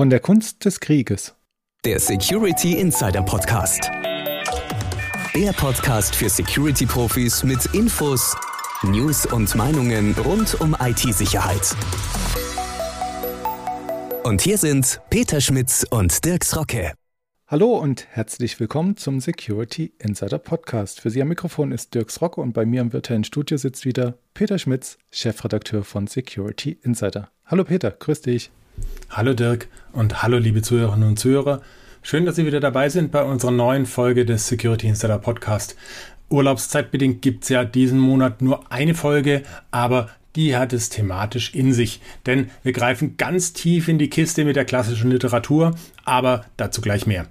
Von der Kunst des Krieges. Der Security Insider Podcast. Der Podcast für Security-Profis mit Infos, News und Meinungen rund um IT-Sicherheit. Und hier sind Peter Schmitz und Dirks Rocke. Hallo und herzlich willkommen zum Security Insider Podcast. Für Sie am Mikrofon ist Dirks Rocke und bei mir im virtuellen Studio sitzt wieder Peter Schmitz, Chefredakteur von Security Insider. Hallo Peter, grüß dich. Hallo Dirk und hallo liebe Zuhörerinnen und Zuhörer. Schön, dass Sie wieder dabei sind bei unserer neuen Folge des Security Insider Podcast. Urlaubszeitbedingt gibt es ja diesen Monat nur eine Folge, aber die hat es thematisch in sich. Denn wir greifen ganz tief in die Kiste mit der klassischen Literatur, aber dazu gleich mehr.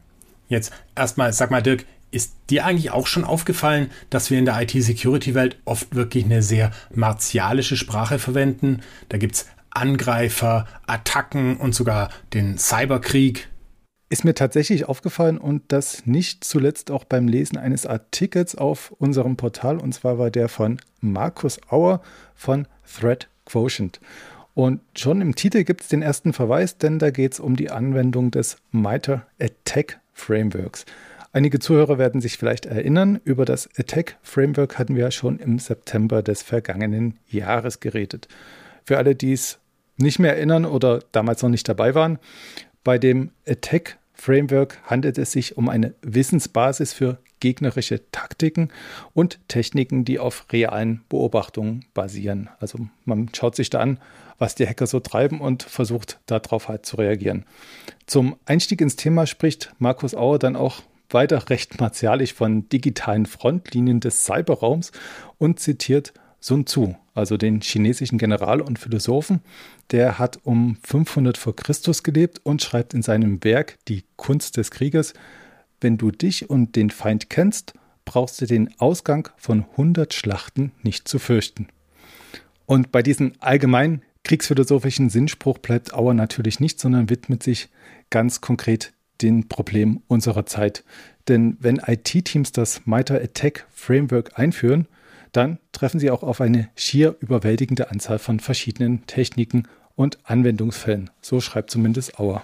Jetzt erstmal, sag mal Dirk, ist dir eigentlich auch schon aufgefallen, dass wir in der IT-Security-Welt oft wirklich eine sehr martialische Sprache verwenden? Da gibt es Angreifer, Attacken und sogar den Cyberkrieg. Ist mir tatsächlich aufgefallen und das nicht zuletzt auch beim Lesen eines Artikels auf unserem Portal und zwar war der von Markus Auer von Threat Quotient. Und schon im Titel gibt es den ersten Verweis, denn da geht es um die Anwendung des MITRE Attack Frameworks. Einige Zuhörer werden sich vielleicht erinnern, über das Attack Framework hatten wir ja schon im September des vergangenen Jahres geredet. Für alle, die es nicht mehr erinnern oder damals noch nicht dabei waren, bei dem Attack Framework handelt es sich um eine Wissensbasis für gegnerische Taktiken und Techniken, die auf realen Beobachtungen basieren. Also man schaut sich da an, was die Hacker so treiben und versucht darauf halt zu reagieren. Zum Einstieg ins Thema spricht Markus Auer dann auch weiter recht martialisch von digitalen Frontlinien des Cyberraums und zitiert Sun Tzu, also den chinesischen General und Philosophen. Der hat um 500 vor Christus gelebt und schreibt in seinem Werk Die Kunst des Krieges, wenn du dich und den Feind kennst, brauchst du den Ausgang von 100 Schlachten nicht zu fürchten. Und bei diesem allgemeinen Kriegsphilosophischen Sinnspruch bleibt Auer natürlich nicht, sondern widmet sich ganz konkret den Problemen unserer Zeit. Denn wenn IT-Teams das MITRE Attack Framework einführen, dann treffen sie auch auf eine schier überwältigende Anzahl von verschiedenen Techniken und Anwendungsfällen. So schreibt zumindest Auer.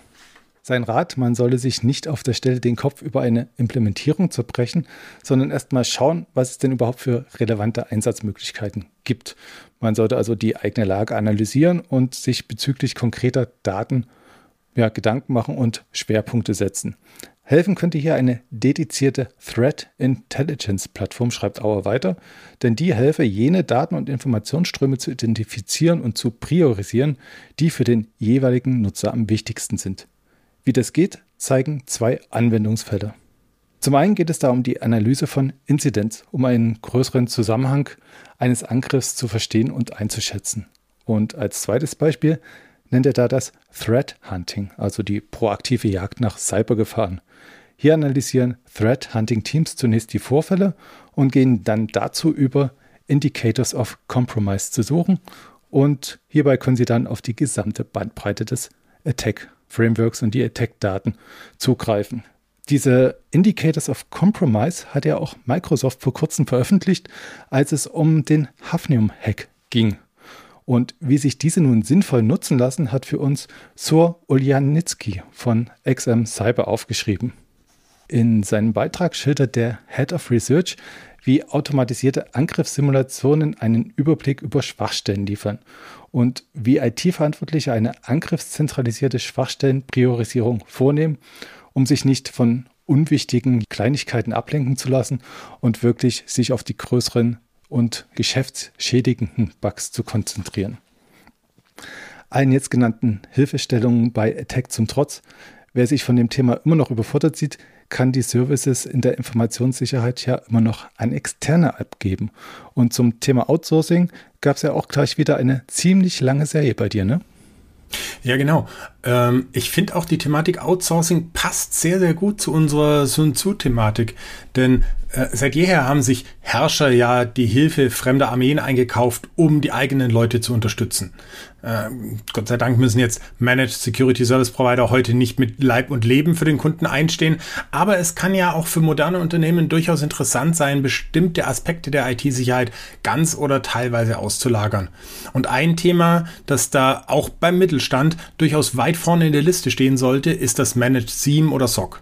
Sein Rat, man solle sich nicht auf der Stelle den Kopf über eine Implementierung zerbrechen, sondern erst mal schauen, was es denn überhaupt für relevante Einsatzmöglichkeiten gibt. Man sollte also die eigene Lage analysieren und sich bezüglich konkreter Daten ja, Gedanken machen und Schwerpunkte setzen. Helfen könnte hier eine dedizierte Threat Intelligence Plattform, schreibt Auer weiter, denn die helfe, jene Daten- und Informationsströme zu identifizieren und zu priorisieren, die für den jeweiligen Nutzer am wichtigsten sind. Wie das geht, zeigen zwei Anwendungsfälle. Zum einen geht es da um die Analyse von Inzidenz, um einen größeren Zusammenhang eines Angriffs zu verstehen und einzuschätzen. Und als zweites Beispiel nennt er da das Threat Hunting, also die proaktive Jagd nach Cybergefahren. Hier analysieren Threat Hunting Teams zunächst die Vorfälle und gehen dann dazu über, Indicators of Compromise zu suchen und hierbei können sie dann auf die gesamte Bandbreite des Attack Frameworks und die Attack-Daten zugreifen. Diese Indicators of Compromise hat ja auch Microsoft vor kurzem veröffentlicht, als es um den Hafnium-Hack ging. Und wie sich diese nun sinnvoll nutzen lassen, hat für uns Sur Uljanitsky von XM Cyber aufgeschrieben. In seinem Beitrag schildert der Head of Research, wie automatisierte Angriffssimulationen einen Überblick über Schwachstellen liefern und wie IT-Verantwortliche eine angriffszentralisierte Schwachstellenpriorisierung vornehmen, um sich nicht von unwichtigen Kleinigkeiten ablenken zu lassen und wirklich sich auf die größeren und geschäftsschädigenden Bugs zu konzentrieren. Allen jetzt genannten Hilfestellungen bei Attack zum Trotz, wer sich von dem Thema immer noch überfordert sieht, kann die Services in der Informationssicherheit ja immer noch an Externe abgeben. Und zum Thema Outsourcing gab es ja auch gleich wieder eine ziemlich lange Serie bei dir, ne? Ja, genau. Ähm, ich finde auch die Thematik Outsourcing passt sehr, sehr gut zu unserer Sun Tzu-Thematik. Denn äh, seit jeher haben sich Herrscher ja die Hilfe fremder Armeen eingekauft, um die eigenen Leute zu unterstützen. Äh, Gott sei Dank müssen jetzt Managed Security Service Provider heute nicht mit Leib und Leben für den Kunden einstehen, aber es kann ja auch für moderne Unternehmen durchaus interessant sein, bestimmte Aspekte der IT-Sicherheit ganz oder teilweise auszulagern. Und ein Thema, das da auch beim Mittelstand durchaus weit weit vorne in der Liste stehen sollte, ist das Managed SIEM oder SOC.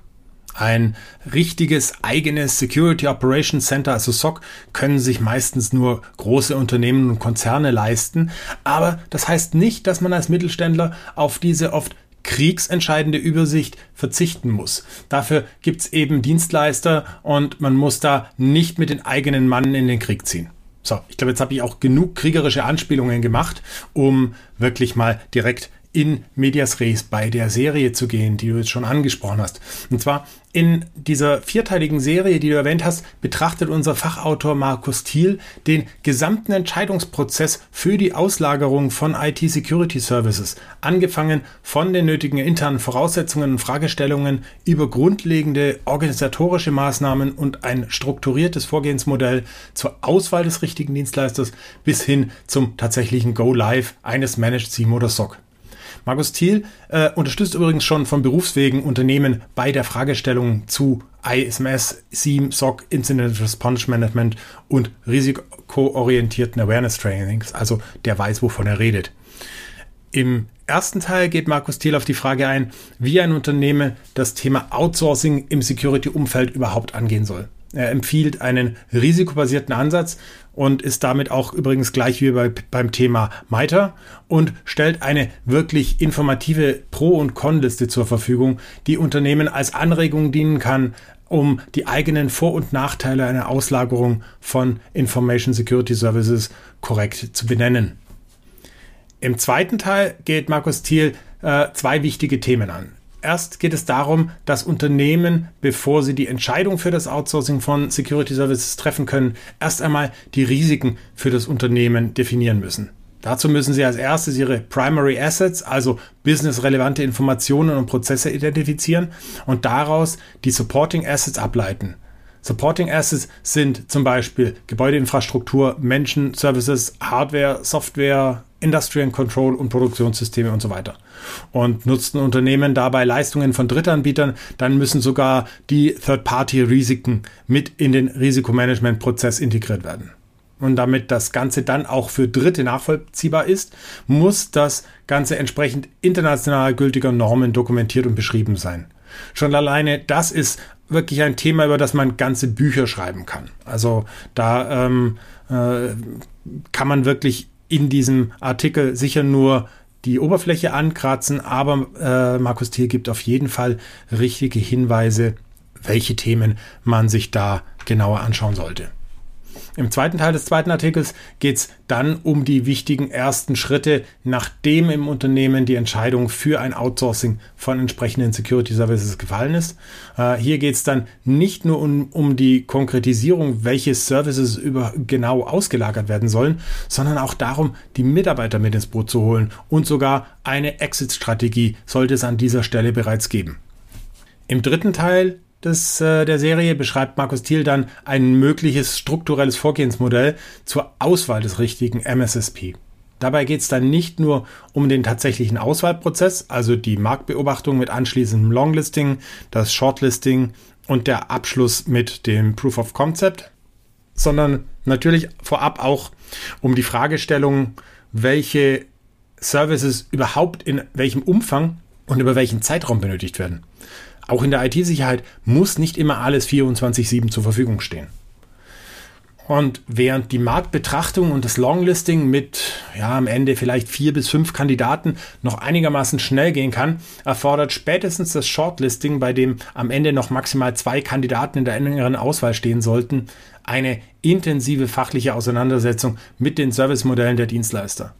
Ein richtiges eigenes Security Operations Center, also SOC, können sich meistens nur große Unternehmen und Konzerne leisten. Aber das heißt nicht, dass man als Mittelständler auf diese oft kriegsentscheidende Übersicht verzichten muss. Dafür gibt's eben Dienstleister und man muss da nicht mit den eigenen Mannen in den Krieg ziehen. So, ich glaube, jetzt habe ich auch genug kriegerische Anspielungen gemacht, um wirklich mal direkt in Medias Res bei der Serie zu gehen, die du jetzt schon angesprochen hast. Und zwar in dieser vierteiligen Serie, die du erwähnt hast, betrachtet unser Fachautor Markus Thiel den gesamten Entscheidungsprozess für die Auslagerung von IT-Security Services, angefangen von den nötigen internen Voraussetzungen und Fragestellungen über grundlegende organisatorische Maßnahmen und ein strukturiertes Vorgehensmodell zur Auswahl des richtigen Dienstleisters bis hin zum tatsächlichen Go-Live eines Managed SIEM oder SOC. Markus Thiel äh, unterstützt übrigens schon von Berufswegen Unternehmen bei der Fragestellung zu ISMS, SIEM, SOC, Incident Response Management und risikoorientierten Awareness Trainings. Also der weiß, wovon er redet. Im ersten Teil geht Markus Thiel auf die Frage ein, wie ein Unternehmen das Thema Outsourcing im Security-Umfeld überhaupt angehen soll. Er empfiehlt einen risikobasierten Ansatz und ist damit auch übrigens gleich wie bei, beim Thema MITRE und stellt eine wirklich informative Pro- und Con-Liste zur Verfügung, die Unternehmen als Anregung dienen kann, um die eigenen Vor- und Nachteile einer Auslagerung von Information Security Services korrekt zu benennen. Im zweiten Teil geht Markus Thiel äh, zwei wichtige Themen an. Erst geht es darum, dass Unternehmen, bevor sie die Entscheidung für das Outsourcing von Security Services treffen können, erst einmal die Risiken für das Unternehmen definieren müssen. Dazu müssen sie als erstes ihre Primary Assets, also businessrelevante Informationen und Prozesse identifizieren und daraus die Supporting Assets ableiten. Supporting Assets sind zum Beispiel Gebäudeinfrastruktur, Menschen, Services, Hardware, Software, Industrial Control und Produktionssysteme und so weiter. Und nutzen Unternehmen dabei Leistungen von Drittanbietern, dann müssen sogar die Third-Party-Risiken mit in den Risikomanagement-Prozess integriert werden. Und damit das Ganze dann auch für Dritte nachvollziehbar ist, muss das Ganze entsprechend international gültiger Normen dokumentiert und beschrieben sein. Schon alleine das ist wirklich ein Thema, über das man ganze Bücher schreiben kann. Also da ähm, äh, kann man wirklich in diesem Artikel sicher nur die Oberfläche ankratzen, aber äh, Markus Thiel gibt auf jeden Fall richtige Hinweise, welche Themen man sich da genauer anschauen sollte. Im zweiten Teil des zweiten Artikels geht es dann um die wichtigen ersten Schritte, nachdem im Unternehmen die Entscheidung für ein Outsourcing von entsprechenden Security Services gefallen ist. Äh, hier geht es dann nicht nur um, um die Konkretisierung, welche Services über genau ausgelagert werden sollen, sondern auch darum, die Mitarbeiter mit ins Boot zu holen und sogar eine Exit-Strategie sollte es an dieser Stelle bereits geben. Im dritten Teil des, äh, der Serie beschreibt Markus Thiel dann ein mögliches strukturelles Vorgehensmodell zur Auswahl des richtigen MSSP. Dabei geht es dann nicht nur um den tatsächlichen Auswahlprozess, also die Marktbeobachtung mit anschließendem Longlisting, das Shortlisting und der Abschluss mit dem Proof of Concept, sondern natürlich vorab auch um die Fragestellung, welche Services überhaupt in welchem Umfang und über welchen Zeitraum benötigt werden. Auch in der IT-Sicherheit muss nicht immer alles 24-7 zur Verfügung stehen. Und während die Marktbetrachtung und das Longlisting mit, ja, am Ende vielleicht vier bis fünf Kandidaten noch einigermaßen schnell gehen kann, erfordert spätestens das Shortlisting, bei dem am Ende noch maximal zwei Kandidaten in der engeren Auswahl stehen sollten, eine intensive fachliche Auseinandersetzung mit den Servicemodellen der Dienstleister.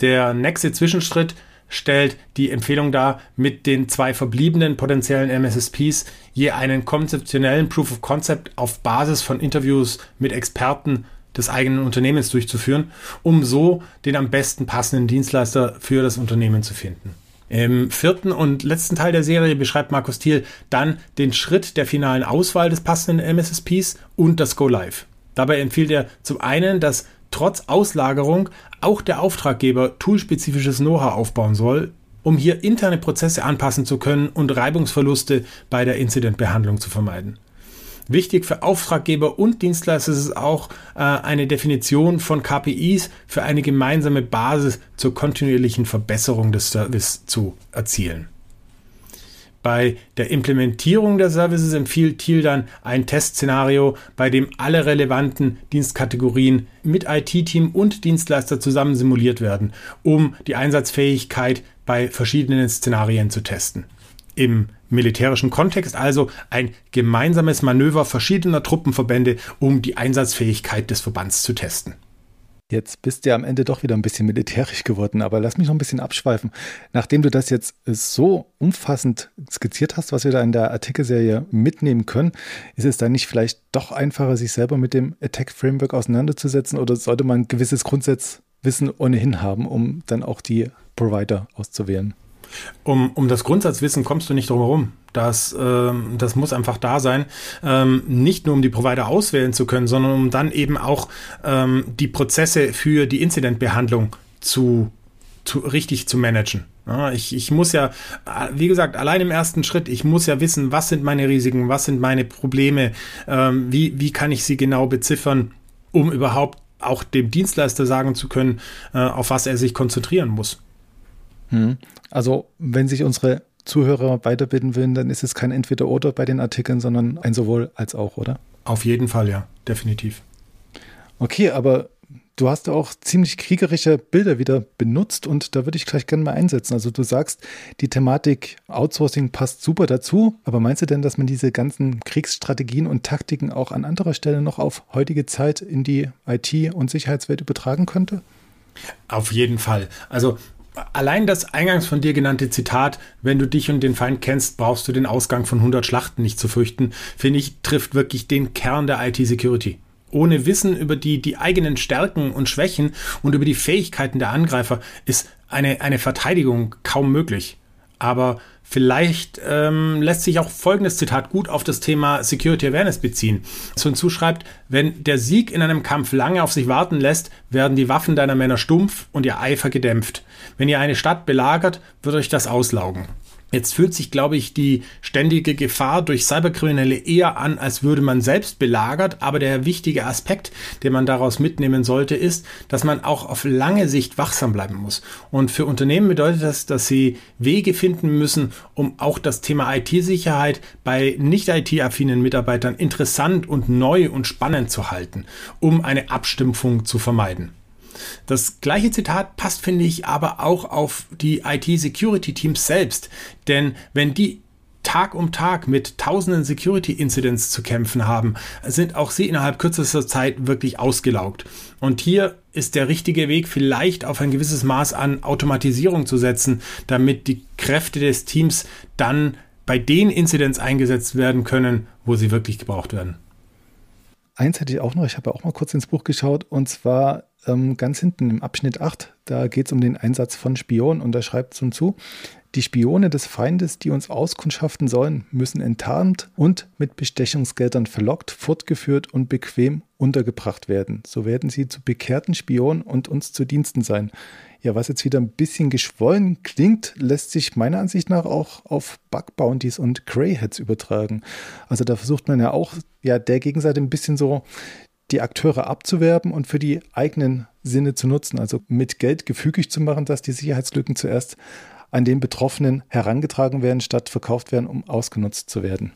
Der nächste Zwischenschritt stellt die Empfehlung dar, mit den zwei verbliebenen potenziellen MSSPs je einen konzeptionellen Proof of Concept auf Basis von Interviews mit Experten des eigenen Unternehmens durchzuführen, um so den am besten passenden Dienstleister für das Unternehmen zu finden. Im vierten und letzten Teil der Serie beschreibt Markus Thiel dann den Schritt der finalen Auswahl des passenden MSSPs und das Go Live. Dabei empfiehlt er zum einen das trotz Auslagerung auch der Auftraggeber toolspezifisches Know-how aufbauen soll, um hier interne Prozesse anpassen zu können und Reibungsverluste bei der Incidentbehandlung zu vermeiden. Wichtig für Auftraggeber und Dienstleister ist es auch äh, eine Definition von KPIs für eine gemeinsame Basis zur kontinuierlichen Verbesserung des Service zu erzielen. Bei der Implementierung der Services empfiehlt Thiel dann ein Testszenario, bei dem alle relevanten Dienstkategorien mit IT-Team und Dienstleister zusammen simuliert werden, um die Einsatzfähigkeit bei verschiedenen Szenarien zu testen. Im militärischen Kontext also ein gemeinsames Manöver verschiedener Truppenverbände, um die Einsatzfähigkeit des Verbands zu testen. Jetzt bist du ja am Ende doch wieder ein bisschen militärisch geworden, aber lass mich noch ein bisschen abschweifen. Nachdem du das jetzt so umfassend skizziert hast, was wir da in der Artikelserie mitnehmen können, ist es dann nicht vielleicht doch einfacher, sich selber mit dem Attack Framework auseinanderzusetzen oder sollte man ein gewisses Grundsatzwissen ohnehin haben, um dann auch die Provider auszuwählen? Um, um das Grundsatzwissen kommst du nicht drum herum. Das, ähm, das muss einfach da sein. Ähm, nicht nur um die Provider auswählen zu können, sondern um dann eben auch ähm, die Prozesse für die Incidentbehandlung zu, zu richtig zu managen. Ja, ich, ich muss ja, wie gesagt, allein im ersten Schritt, ich muss ja wissen, was sind meine Risiken, was sind meine Probleme, ähm, wie, wie kann ich sie genau beziffern, um überhaupt auch dem Dienstleister sagen zu können, äh, auf was er sich konzentrieren muss. Hm. Also, wenn sich unsere Zuhörer weiterbilden wollen, dann ist es kein Entweder-Oder bei den Artikeln, sondern ein sowohl als auch, oder? Auf jeden Fall, ja, definitiv. Okay, aber du hast auch ziemlich kriegerische Bilder wieder benutzt und da würde ich gleich gerne mal einsetzen. Also du sagst, die Thematik Outsourcing passt super dazu, aber meinst du denn, dass man diese ganzen Kriegsstrategien und Taktiken auch an anderer Stelle noch auf heutige Zeit in die IT- und Sicherheitswelt übertragen könnte? Auf jeden Fall. Also allein das eingangs von dir genannte Zitat, wenn du dich und den Feind kennst, brauchst du den Ausgang von 100 Schlachten nicht zu fürchten, finde ich, trifft wirklich den Kern der IT-Security. Ohne Wissen über die, die eigenen Stärken und Schwächen und über die Fähigkeiten der Angreifer ist eine, eine Verteidigung kaum möglich. Aber vielleicht ähm, lässt sich auch folgendes Zitat gut auf das Thema Security Awareness beziehen. Sun Tzu schreibt, wenn der Sieg in einem Kampf lange auf sich warten lässt, werden die Waffen deiner Männer stumpf und ihr Eifer gedämpft. Wenn ihr eine Stadt belagert, wird euch das auslaugen. Jetzt fühlt sich, glaube ich, die ständige Gefahr durch Cyberkriminelle eher an, als würde man selbst belagert. Aber der wichtige Aspekt, den man daraus mitnehmen sollte, ist, dass man auch auf lange Sicht wachsam bleiben muss. Und für Unternehmen bedeutet das, dass sie Wege finden müssen, um auch das Thema IT-Sicherheit bei nicht IT-affinen Mitarbeitern interessant und neu und spannend zu halten, um eine Abstimpfung zu vermeiden. Das gleiche Zitat passt, finde ich, aber auch auf die IT-Security-Teams selbst. Denn wenn die Tag um Tag mit tausenden Security-Incidents zu kämpfen haben, sind auch sie innerhalb kürzester Zeit wirklich ausgelaugt. Und hier ist der richtige Weg vielleicht auf ein gewisses Maß an Automatisierung zu setzen, damit die Kräfte des Teams dann bei den Incidents eingesetzt werden können, wo sie wirklich gebraucht werden. Eins hätte ich auch noch, ich habe auch mal kurz ins Buch geschaut, und zwar ähm, ganz hinten im Abschnitt 8, da geht es um den Einsatz von Spionen und da schreibt Sun zu, die Spione des Feindes, die uns auskundschaften sollen, müssen enttarnt und mit Bestechungsgeldern verlockt, fortgeführt und bequem untergebracht werden. So werden sie zu bekehrten Spionen und uns zu Diensten sein. Ja, was jetzt wieder ein bisschen geschwollen klingt, lässt sich meiner Ansicht nach auch auf Bug Bounties und Greyheads übertragen. Also da versucht man ja auch ja der Gegenseite ein bisschen so die Akteure abzuwerben und für die eigenen Sinne zu nutzen, also mit Geld gefügig zu machen, dass die Sicherheitslücken zuerst an den Betroffenen herangetragen werden, statt verkauft werden, um ausgenutzt zu werden.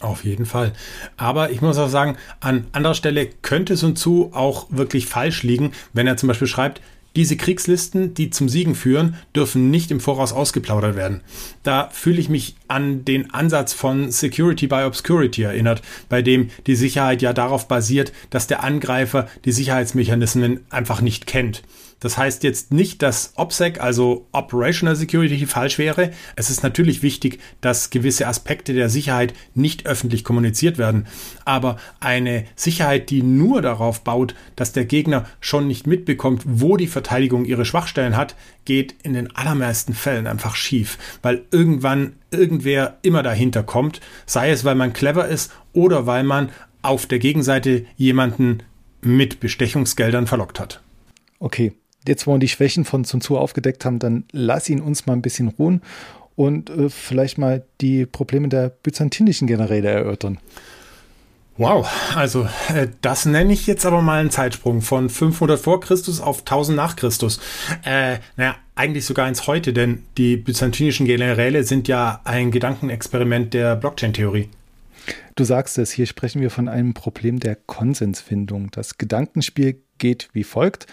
Auf jeden Fall. Aber ich muss auch sagen, an anderer Stelle könnte Sun Tzu auch wirklich falsch liegen, wenn er zum Beispiel schreibt, diese Kriegslisten, die zum Siegen führen, dürfen nicht im Voraus ausgeplaudert werden. Da fühle ich mich an den Ansatz von Security by Obscurity erinnert, bei dem die Sicherheit ja darauf basiert, dass der Angreifer die Sicherheitsmechanismen einfach nicht kennt. Das heißt jetzt nicht, dass OPSEC, also Operational Security, falsch wäre. Es ist natürlich wichtig, dass gewisse Aspekte der Sicherheit nicht öffentlich kommuniziert werden. Aber eine Sicherheit, die nur darauf baut, dass der Gegner schon nicht mitbekommt, wo die Verteidigung ihre Schwachstellen hat, geht in den allermeisten Fällen einfach schief, weil irgendwann irgendwer immer dahinter kommt, sei es, weil man clever ist oder weil man auf der Gegenseite jemanden mit Bestechungsgeldern verlockt hat. Okay, jetzt, wo wir die Schwächen von Sun Tzu aufgedeckt haben, dann lass ihn uns mal ein bisschen ruhen und äh, vielleicht mal die Probleme der byzantinischen Generäle erörtern. Wow, also äh, das nenne ich jetzt aber mal einen Zeitsprung von 500 vor Christus auf 1000 nach Christus. Äh, naja, eigentlich sogar ins Heute, denn die byzantinischen Generäle sind ja ein Gedankenexperiment der Blockchain-Theorie. Du sagst es, hier sprechen wir von einem Problem der Konsensfindung. Das Gedankenspiel geht wie folgt.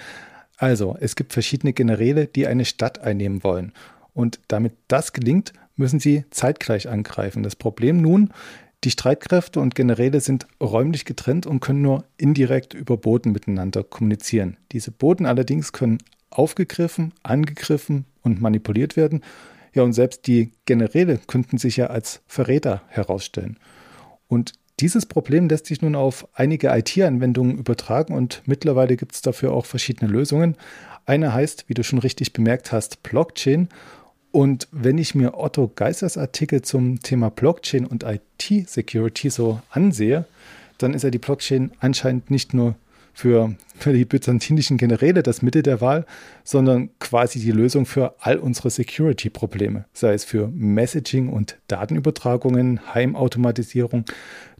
Also, es gibt verschiedene Generäle, die eine Stadt einnehmen wollen. Und damit das gelingt, müssen sie zeitgleich angreifen. Das Problem nun, die Streitkräfte und Generäle sind räumlich getrennt und können nur indirekt über Boden miteinander kommunizieren. Diese Boden allerdings können aufgegriffen, angegriffen und manipuliert werden. Ja, und selbst die Generäle könnten sich ja als Verräter herausstellen. Und dieses Problem lässt sich nun auf einige IT-Anwendungen übertragen und mittlerweile gibt es dafür auch verschiedene Lösungen. Eine heißt, wie du schon richtig bemerkt hast, Blockchain und wenn ich mir Otto Geisers Artikel zum Thema Blockchain und IT-Security so ansehe, dann ist ja die Blockchain anscheinend nicht nur für, für die byzantinischen Generäle das Mittel der Wahl, sondern quasi die Lösung für all unsere Security-Probleme, sei es für Messaging und Datenübertragungen, Heimautomatisierung,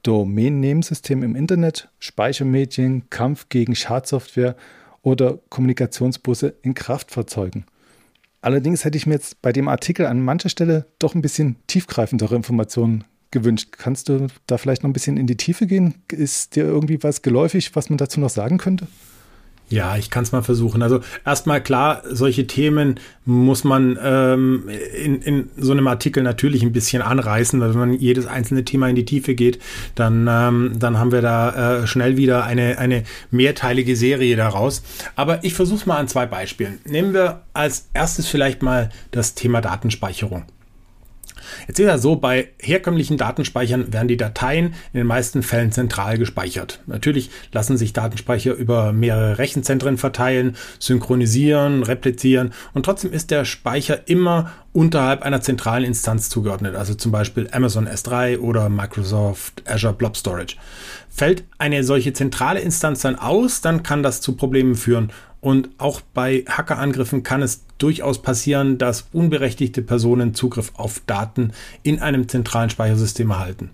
Domain-Name-System im Internet, Speichermedien, Kampf gegen Schadsoftware oder Kommunikationsbusse in Kraftfahrzeugen. Allerdings hätte ich mir jetzt bei dem Artikel an mancher Stelle doch ein bisschen tiefgreifendere Informationen gewünscht. Kannst du da vielleicht noch ein bisschen in die Tiefe gehen? Ist dir irgendwie was geläufig, was man dazu noch sagen könnte? Ja, ich kann es mal versuchen. Also erstmal klar, solche Themen muss man ähm, in, in so einem Artikel natürlich ein bisschen anreißen, weil wenn man jedes einzelne Thema in die Tiefe geht, dann, ähm, dann haben wir da äh, schnell wieder eine, eine mehrteilige Serie daraus. Aber ich versuche es mal an zwei Beispielen. Nehmen wir als erstes vielleicht mal das Thema Datenspeicherung. Jetzt ist ja so, bei herkömmlichen Datenspeichern werden die Dateien in den meisten Fällen zentral gespeichert. Natürlich lassen sich Datenspeicher über mehrere Rechenzentren verteilen, synchronisieren, replizieren und trotzdem ist der Speicher immer unterhalb einer zentralen Instanz zugeordnet, also zum Beispiel Amazon S3 oder Microsoft Azure Blob Storage. Fällt eine solche zentrale Instanz dann aus, dann kann das zu Problemen führen und auch bei Hackerangriffen kann es durchaus passieren, dass unberechtigte Personen Zugriff auf Daten in einem zentralen Speichersystem erhalten.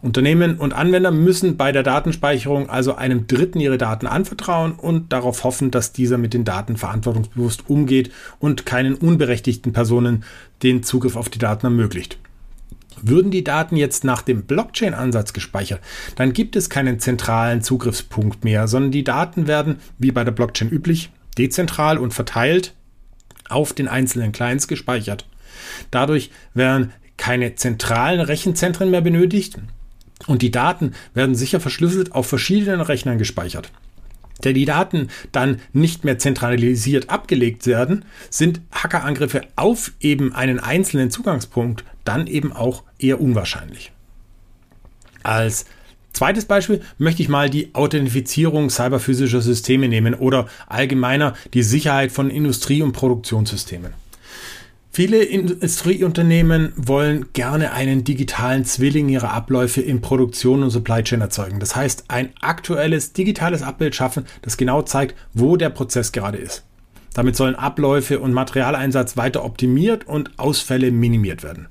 Unternehmen und Anwender müssen bei der Datenspeicherung also einem Dritten ihre Daten anvertrauen und darauf hoffen, dass dieser mit den Daten verantwortungsbewusst umgeht und keinen unberechtigten Personen den Zugriff auf die Daten ermöglicht. Würden die Daten jetzt nach dem Blockchain-Ansatz gespeichert, dann gibt es keinen zentralen Zugriffspunkt mehr, sondern die Daten werden, wie bei der Blockchain üblich, dezentral und verteilt auf den einzelnen Clients gespeichert. Dadurch werden keine zentralen Rechenzentren mehr benötigt und die Daten werden sicher verschlüsselt auf verschiedenen Rechnern gespeichert. Da die Daten dann nicht mehr zentralisiert abgelegt werden, sind Hackerangriffe auf eben einen einzelnen Zugangspunkt dann eben auch eher unwahrscheinlich. Als zweites Beispiel möchte ich mal die Authentifizierung cyberphysischer Systeme nehmen oder allgemeiner die Sicherheit von Industrie- und Produktionssystemen. Viele Industrieunternehmen wollen gerne einen digitalen Zwilling ihrer Abläufe in Produktion und Supply Chain erzeugen. Das heißt, ein aktuelles digitales Abbild schaffen, das genau zeigt, wo der Prozess gerade ist. Damit sollen Abläufe und Materialeinsatz weiter optimiert und Ausfälle minimiert werden.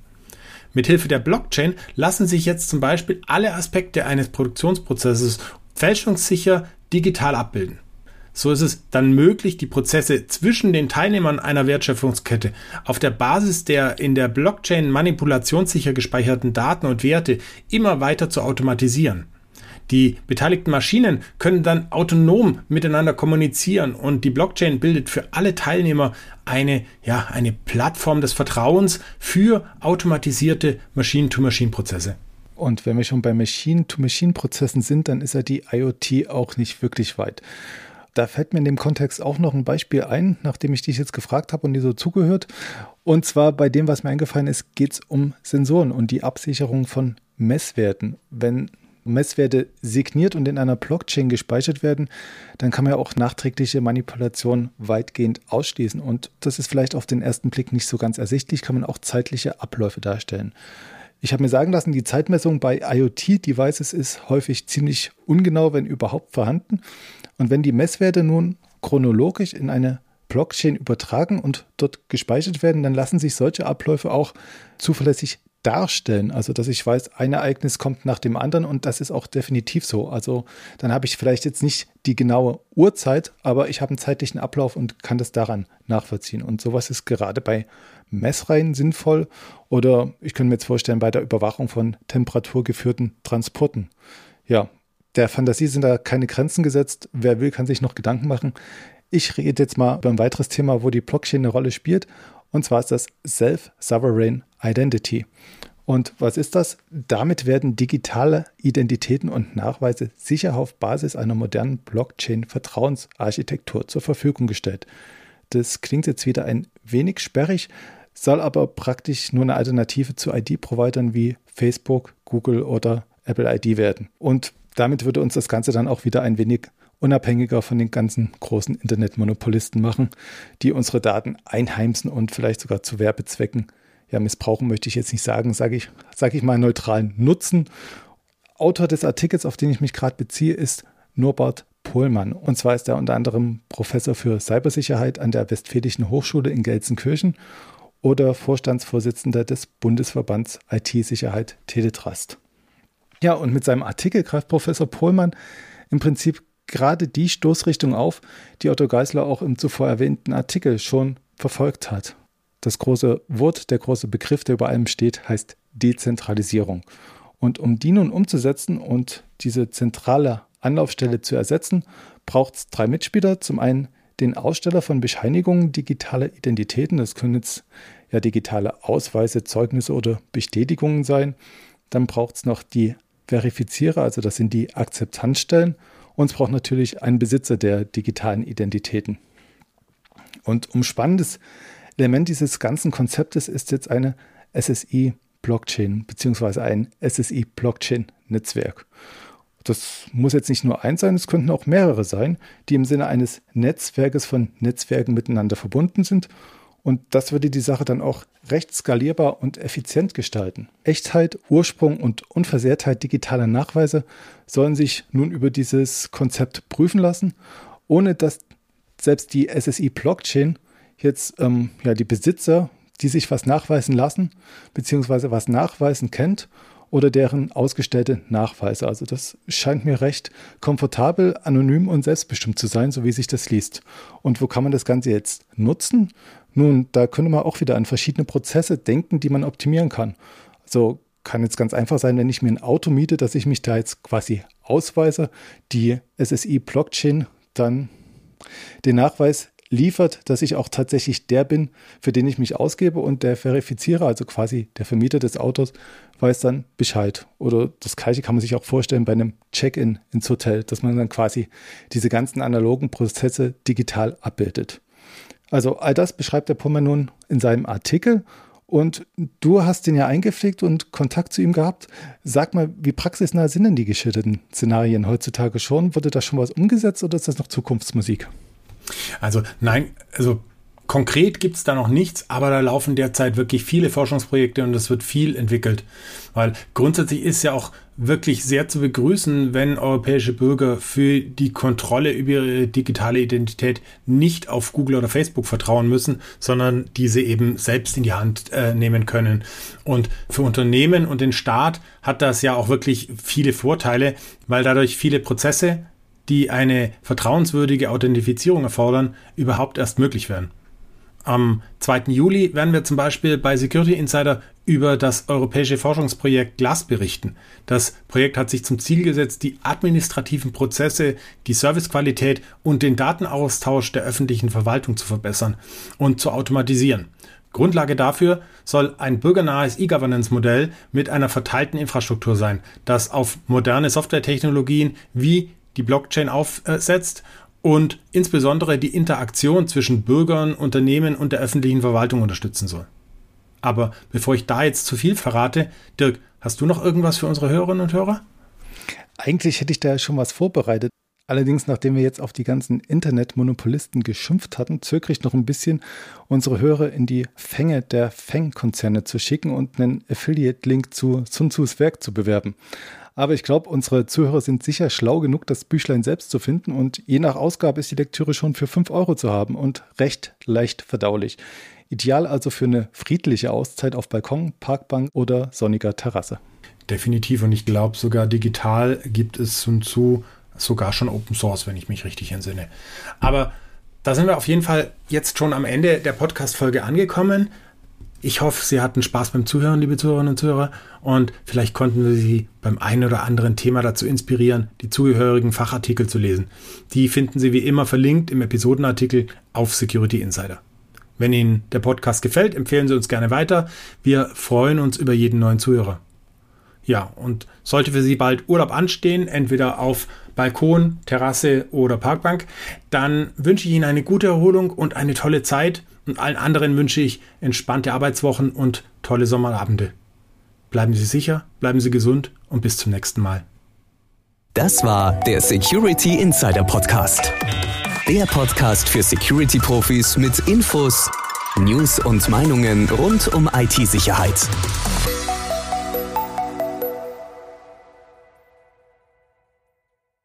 Mithilfe der Blockchain lassen sich jetzt zum Beispiel alle Aspekte eines Produktionsprozesses fälschungssicher digital abbilden. So ist es dann möglich, die Prozesse zwischen den Teilnehmern einer Wertschöpfungskette auf der Basis der in der Blockchain manipulationssicher gespeicherten Daten und Werte immer weiter zu automatisieren. Die beteiligten Maschinen können dann autonom miteinander kommunizieren und die Blockchain bildet für alle Teilnehmer eine, ja, eine Plattform des Vertrauens für automatisierte Machine-to-Machine-Prozesse. Und wenn wir schon bei Machine-to-Machine-Prozessen sind, dann ist ja die IoT auch nicht wirklich weit. Da fällt mir in dem Kontext auch noch ein Beispiel ein, nachdem ich dich jetzt gefragt habe und dir so zugehört. Und zwar bei dem, was mir eingefallen ist, geht es um Sensoren und die Absicherung von Messwerten. Wenn Messwerte signiert und in einer Blockchain gespeichert werden, dann kann man ja auch nachträgliche Manipulation weitgehend ausschließen. Und das ist vielleicht auf den ersten Blick nicht so ganz ersichtlich, kann man auch zeitliche Abläufe darstellen. Ich habe mir sagen lassen, die Zeitmessung bei IoT-Devices ist häufig ziemlich ungenau, wenn überhaupt vorhanden. Und wenn die Messwerte nun chronologisch in eine Blockchain übertragen und dort gespeichert werden, dann lassen sich solche Abläufe auch zuverlässig darstellen. Also, dass ich weiß, ein Ereignis kommt nach dem anderen und das ist auch definitiv so. Also, dann habe ich vielleicht jetzt nicht die genaue Uhrzeit, aber ich habe einen zeitlichen Ablauf und kann das daran nachvollziehen. Und sowas ist gerade bei Messreihen sinnvoll oder ich könnte mir jetzt vorstellen, bei der Überwachung von temperaturgeführten Transporten. Ja, der Fantasie sind da keine Grenzen gesetzt. Wer will, kann sich noch Gedanken machen. Ich rede jetzt mal über ein weiteres Thema, wo die Blockchain eine Rolle spielt. Und zwar ist das Self-Sovereign Identity. Und was ist das? Damit werden digitale Identitäten und Nachweise sicher auf Basis einer modernen Blockchain-Vertrauensarchitektur zur Verfügung gestellt. Das klingt jetzt wieder ein wenig sperrig, soll aber praktisch nur eine Alternative zu ID-Providern wie Facebook, Google oder Apple ID werden. Und damit würde uns das Ganze dann auch wieder ein wenig unabhängiger von den ganzen großen Internetmonopolisten machen, die unsere Daten einheimsen und vielleicht sogar zu Werbezwecken ja, missbrauchen möchte ich jetzt nicht sagen, sage ich, sage ich mal neutralen Nutzen. Autor des Artikels, auf den ich mich gerade beziehe, ist Norbert Pohlmann. Und zwar ist er unter anderem Professor für Cybersicherheit an der Westfälischen Hochschule in Gelsenkirchen oder Vorstandsvorsitzender des Bundesverbands IT-Sicherheit Teletrust. Ja, und mit seinem Artikel greift Professor Pohlmann im Prinzip gerade die Stoßrichtung auf, die Otto Geisler auch im zuvor erwähnten Artikel schon verfolgt hat. Das große Wort, der große Begriff, der über allem steht, heißt Dezentralisierung. Und um die nun umzusetzen und diese zentrale Anlaufstelle zu ersetzen, braucht es drei Mitspieler. Zum einen den Aussteller von Bescheinigungen digitaler Identitäten. Das können jetzt ja digitale Ausweise, Zeugnisse oder Bestätigungen sein. Dann braucht es noch die Verifizierer, also das sind die Akzeptanzstellen. Und es braucht natürlich einen Besitzer der digitalen Identitäten. Und um spannendes Element dieses ganzen Konzeptes ist jetzt eine SSI-Blockchain beziehungsweise ein SSI-Blockchain-Netzwerk. Das muss jetzt nicht nur eins sein, es könnten auch mehrere sein, die im Sinne eines Netzwerkes von Netzwerken miteinander verbunden sind. Und das würde die Sache dann auch recht skalierbar und effizient gestalten. Echtheit, Ursprung und Unversehrtheit digitaler Nachweise sollen sich nun über dieses Konzept prüfen lassen, ohne dass selbst die SSI-Blockchain jetzt ähm, ja, die Besitzer, die sich was nachweisen lassen, beziehungsweise was nachweisen kennt oder deren ausgestellte Nachweise. Also das scheint mir recht komfortabel, anonym und selbstbestimmt zu sein, so wie sich das liest. Und wo kann man das Ganze jetzt nutzen? Nun, da könnte man auch wieder an verschiedene Prozesse denken, die man optimieren kann. Also kann jetzt ganz einfach sein, wenn ich mir ein Auto miete, dass ich mich da jetzt quasi ausweise, die SSI-Blockchain dann den Nachweis liefert, dass ich auch tatsächlich der bin, für den ich mich ausgebe und der Verifizierer, also quasi der Vermieter des Autos, weiß dann Bescheid. Oder das gleiche kann man sich auch vorstellen bei einem Check-in ins Hotel, dass man dann quasi diese ganzen analogen Prozesse digital abbildet. Also all das beschreibt der Pommer nun in seinem Artikel und du hast den ja eingepflegt und Kontakt zu ihm gehabt. Sag mal, wie praxisnah sind denn die geschilderten Szenarien heutzutage schon? Wurde da schon was umgesetzt oder ist das noch Zukunftsmusik? Also nein, also konkret gibt es da noch nichts, aber da laufen derzeit wirklich viele Forschungsprojekte und es wird viel entwickelt. Weil grundsätzlich ist ja auch wirklich sehr zu begrüßen, wenn europäische Bürger für die Kontrolle über ihre digitale Identität nicht auf Google oder Facebook vertrauen müssen, sondern diese eben selbst in die Hand äh, nehmen können. Und für Unternehmen und den Staat hat das ja auch wirklich viele Vorteile, weil dadurch viele Prozesse die eine vertrauenswürdige Authentifizierung erfordern, überhaupt erst möglich werden. Am 2. Juli werden wir zum Beispiel bei Security Insider über das europäische Forschungsprojekt GLAS berichten. Das Projekt hat sich zum Ziel gesetzt, die administrativen Prozesse, die Servicequalität und den Datenaustausch der öffentlichen Verwaltung zu verbessern und zu automatisieren. Grundlage dafür soll ein bürgernahes E-Governance-Modell mit einer verteilten Infrastruktur sein, das auf moderne Softwaretechnologien wie die Blockchain aufsetzt und insbesondere die Interaktion zwischen Bürgern, Unternehmen und der öffentlichen Verwaltung unterstützen soll. Aber bevor ich da jetzt zu viel verrate, Dirk, hast du noch irgendwas für unsere Hörerinnen und Hörer? Eigentlich hätte ich da schon was vorbereitet. Allerdings, nachdem wir jetzt auf die ganzen Internetmonopolisten geschimpft hatten, zögere ich noch ein bisschen, unsere Hörer in die Fänge der Fang-Konzerne zu schicken und einen Affiliate-Link zu Sun Tzus Werk zu bewerben. Aber ich glaube, unsere Zuhörer sind sicher schlau genug, das Büchlein selbst zu finden. Und je nach Ausgabe ist die Lektüre schon für 5 Euro zu haben und recht leicht verdaulich. Ideal also für eine friedliche Auszeit auf Balkon, Parkbank oder sonniger Terrasse. Definitiv und ich glaube sogar digital gibt es Sun Tzu sogar schon Open Source, wenn ich mich richtig entsinne. Aber da sind wir auf jeden Fall jetzt schon am Ende der Podcast-Folge angekommen. Ich hoffe, Sie hatten Spaß beim Zuhören, liebe Zuhörerinnen und Zuhörer. Und vielleicht konnten wir Sie beim einen oder anderen Thema dazu inspirieren, die zugehörigen Fachartikel zu lesen. Die finden Sie wie immer verlinkt im Episodenartikel auf Security Insider. Wenn Ihnen der Podcast gefällt, empfehlen Sie uns gerne weiter. Wir freuen uns über jeden neuen Zuhörer. Ja, und sollte für Sie bald Urlaub anstehen, entweder auf Balkon, Terrasse oder Parkbank, dann wünsche ich Ihnen eine gute Erholung und eine tolle Zeit und allen anderen wünsche ich entspannte Arbeitswochen und tolle Sommerabende. Bleiben Sie sicher, bleiben Sie gesund und bis zum nächsten Mal. Das war der Security Insider Podcast. Der Podcast für Security-Profis mit Infos, News und Meinungen rund um IT-Sicherheit.